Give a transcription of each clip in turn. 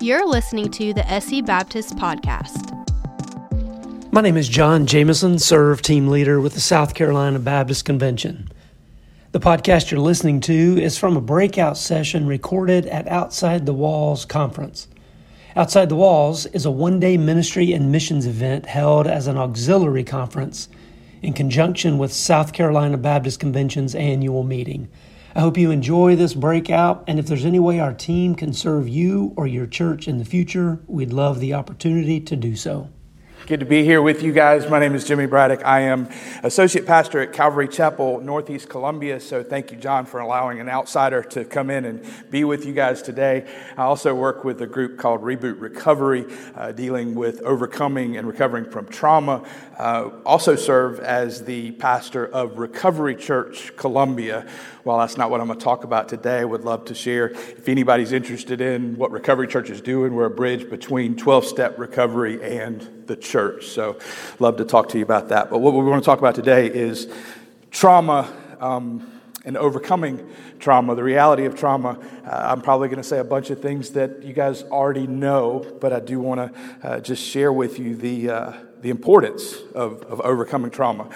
You're listening to the SC Baptist Podcast. My name is John Jameson, serve team leader with the South Carolina Baptist Convention. The podcast you're listening to is from a breakout session recorded at Outside the Walls conference. Outside the Walls is a one day ministry and missions event held as an auxiliary conference in conjunction with South Carolina Baptist Convention's annual meeting. I hope you enjoy this breakout, and if there's any way our team can serve you or your church in the future, we'd love the opportunity to do so. Good to be here with you guys. My name is Jimmy Braddock. I am associate pastor at Calvary Chapel, Northeast Columbia. So thank you, John, for allowing an outsider to come in and be with you guys today. I also work with a group called Reboot Recovery, uh, dealing with overcoming and recovering from trauma. Uh, also serve as the pastor of Recovery Church Columbia. While that's not what I'm going to talk about today, I would love to share. If anybody's interested in what Recovery Church is doing, we're a bridge between 12 step recovery and the church. So, love to talk to you about that. But what we want to talk about today is trauma. Um, and overcoming trauma, the reality of trauma. Uh, I'm probably going to say a bunch of things that you guys already know, but I do want to uh, just share with you the, uh, the importance of, of overcoming trauma.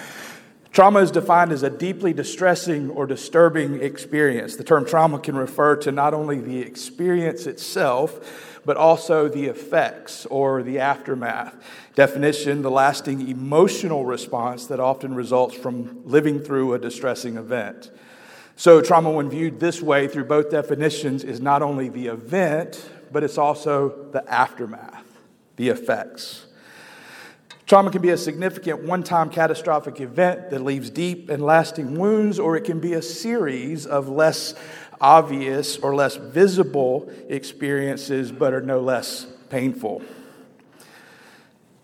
Trauma is defined as a deeply distressing or disturbing experience. The term trauma can refer to not only the experience itself, but also the effects or the aftermath. Definition the lasting emotional response that often results from living through a distressing event. So, trauma, when viewed this way through both definitions, is not only the event, but it's also the aftermath, the effects. Trauma can be a significant one time catastrophic event that leaves deep and lasting wounds, or it can be a series of less obvious or less visible experiences, but are no less painful.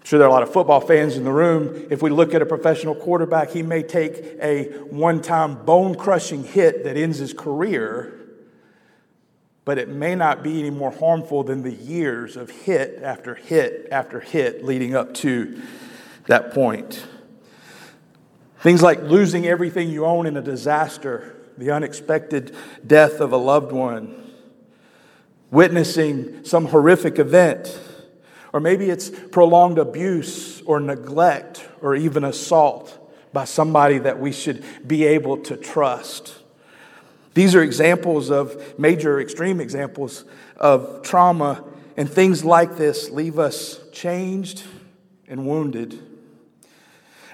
I'm sure there are a lot of football fans in the room. If we look at a professional quarterback, he may take a one time bone crushing hit that ends his career, but it may not be any more harmful than the years of hit after hit after hit leading up to that point. Things like losing everything you own in a disaster, the unexpected death of a loved one, witnessing some horrific event, or maybe it's prolonged abuse or neglect or even assault by somebody that we should be able to trust. These are examples of major extreme examples of trauma, and things like this leave us changed and wounded.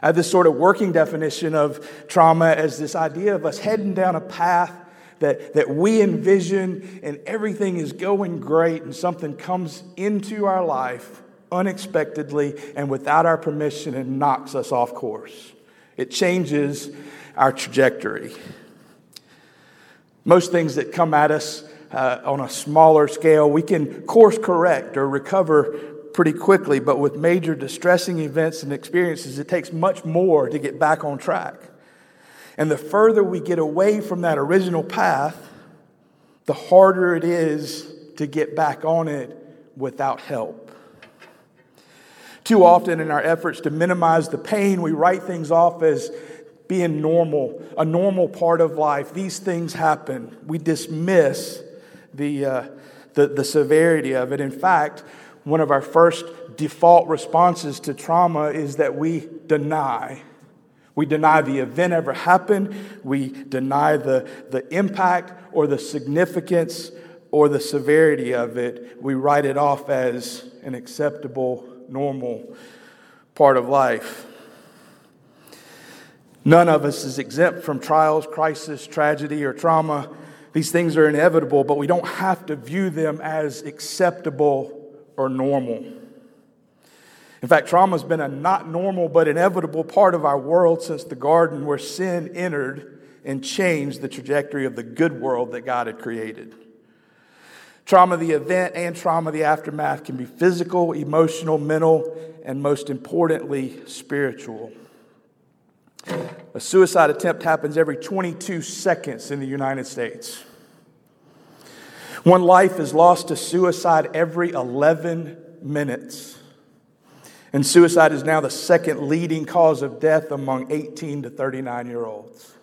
I have this sort of working definition of trauma as this idea of us heading down a path that, that we envision and everything is going great, and something comes into our life unexpectedly and without our permission and knocks us off course. It changes our trajectory. Most things that come at us uh, on a smaller scale, we can course correct or recover pretty quickly, but with major distressing events and experiences, it takes much more to get back on track. And the further we get away from that original path, the harder it is to get back on it without help. Too often, in our efforts to minimize the pain, we write things off as being normal, a normal part of life. These things happen. We dismiss the, uh, the, the severity of it. In fact, one of our first default responses to trauma is that we deny. We deny the event ever happened. We deny the, the impact or the significance or the severity of it. We write it off as an acceptable, normal part of life. None of us is exempt from trials, crisis, tragedy, or trauma. These things are inevitable, but we don't have to view them as acceptable or normal. In fact, trauma has been a not normal but inevitable part of our world since the garden where sin entered and changed the trajectory of the good world that God had created. Trauma, the event, and trauma, the aftermath, can be physical, emotional, mental, and most importantly, spiritual. A suicide attempt happens every 22 seconds in the United States. One life is lost to suicide every 11 minutes. And suicide is now the second leading cause of death among 18 to 39 year olds.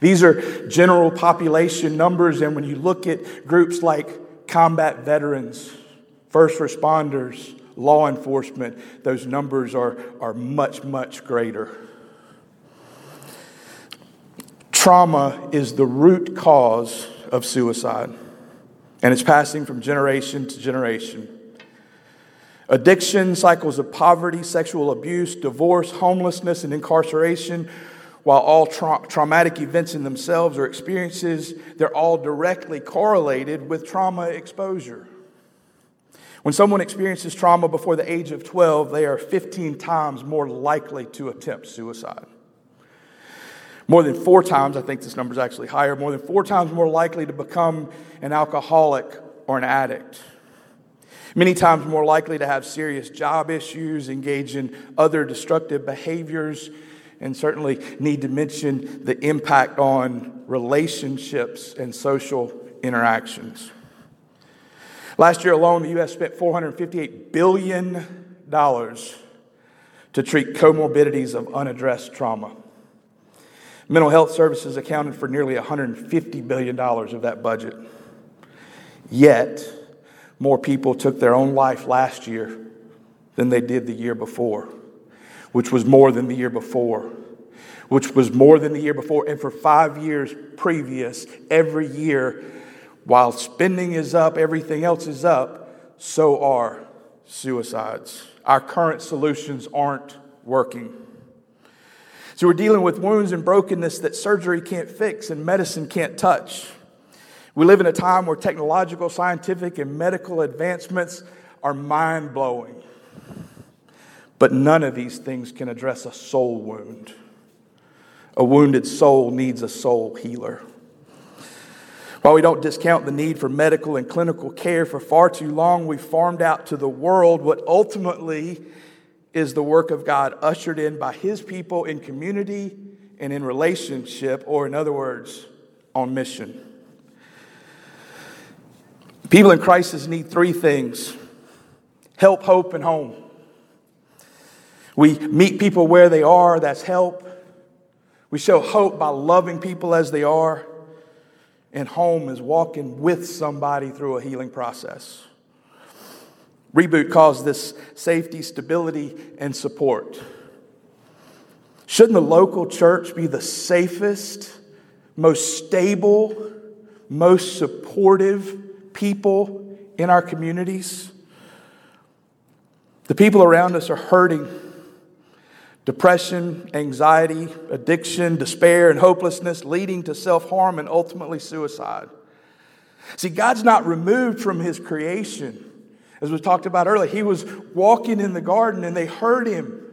These are general population numbers, and when you look at groups like combat veterans, first responders, law enforcement, those numbers are, are much, much greater. Trauma is the root cause of suicide, and it's passing from generation to generation. Addiction, cycles of poverty, sexual abuse, divorce, homelessness, and incarceration, while all tra- traumatic events in themselves or experiences, they're all directly correlated with trauma exposure. When someone experiences trauma before the age of 12, they are 15 times more likely to attempt suicide. More than four times, I think this number is actually higher, more than four times more likely to become an alcoholic or an addict. Many times more likely to have serious job issues, engage in other destructive behaviors, and certainly need to mention the impact on relationships and social interactions. Last year alone, the U.S. spent $458 billion to treat comorbidities of unaddressed trauma. Mental health services accounted for nearly $150 billion of that budget. Yet, more people took their own life last year than they did the year before, which was more than the year before, which was more than the year before. And for five years previous, every year, while spending is up, everything else is up, so are suicides. Our current solutions aren't working. So we're dealing with wounds and brokenness that surgery can't fix and medicine can't touch. We live in a time where technological, scientific, and medical advancements are mind blowing. But none of these things can address a soul wound. A wounded soul needs a soul healer. While we don't discount the need for medical and clinical care, for far too long we've farmed out to the world what ultimately is the work of God, ushered in by His people in community and in relationship, or in other words, on mission. People in crisis need three things help, hope, and home. We meet people where they are, that's help. We show hope by loving people as they are and home is walking with somebody through a healing process. Reboot calls this safety, stability, and support. Shouldn't the local church be the safest, most stable, most supportive people in our communities? The people around us are hurting depression, anxiety, addiction, despair, and hopelessness, leading to self harm and ultimately suicide. See, God's not removed from his creation. As we talked about earlier, he was walking in the garden and they heard him.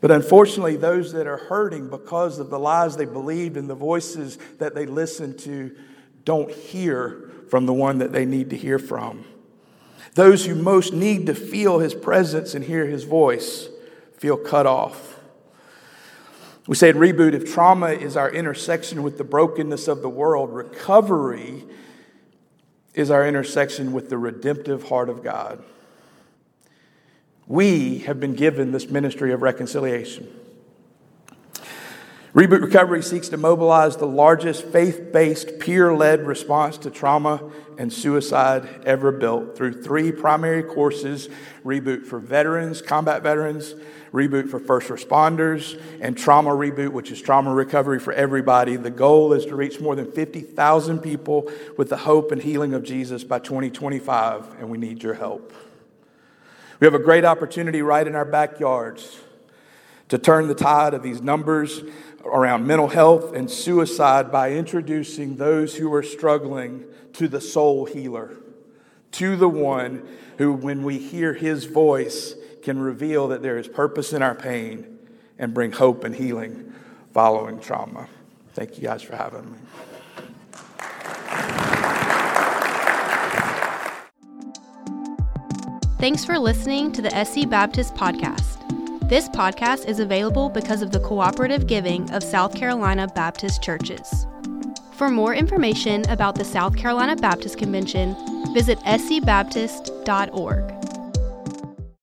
But unfortunately, those that are hurting because of the lies they believed and the voices that they listened to don't hear from the one that they need to hear from. Those who most need to feel his presence and hear his voice feel cut off. We say in Reboot if trauma is our intersection with the brokenness of the world, recovery is our intersection with the redemptive heart of God. We have been given this ministry of reconciliation. Reboot Recovery seeks to mobilize the largest faith based, peer led response to trauma and suicide ever built through three primary courses Reboot for veterans, combat veterans, Reboot for first responders, and Trauma Reboot, which is trauma recovery for everybody. The goal is to reach more than 50,000 people with the hope and healing of Jesus by 2025, and we need your help. We have a great opportunity right in our backyards to turn the tide of these numbers around mental health and suicide by introducing those who are struggling to the soul healer, to the one who, when we hear his voice, can reveal that there is purpose in our pain and bring hope and healing following trauma. Thank you guys for having me. Thanks for listening to the SC Baptist Podcast. This podcast is available because of the cooperative giving of South Carolina Baptist churches. For more information about the South Carolina Baptist Convention, visit scbaptist.org.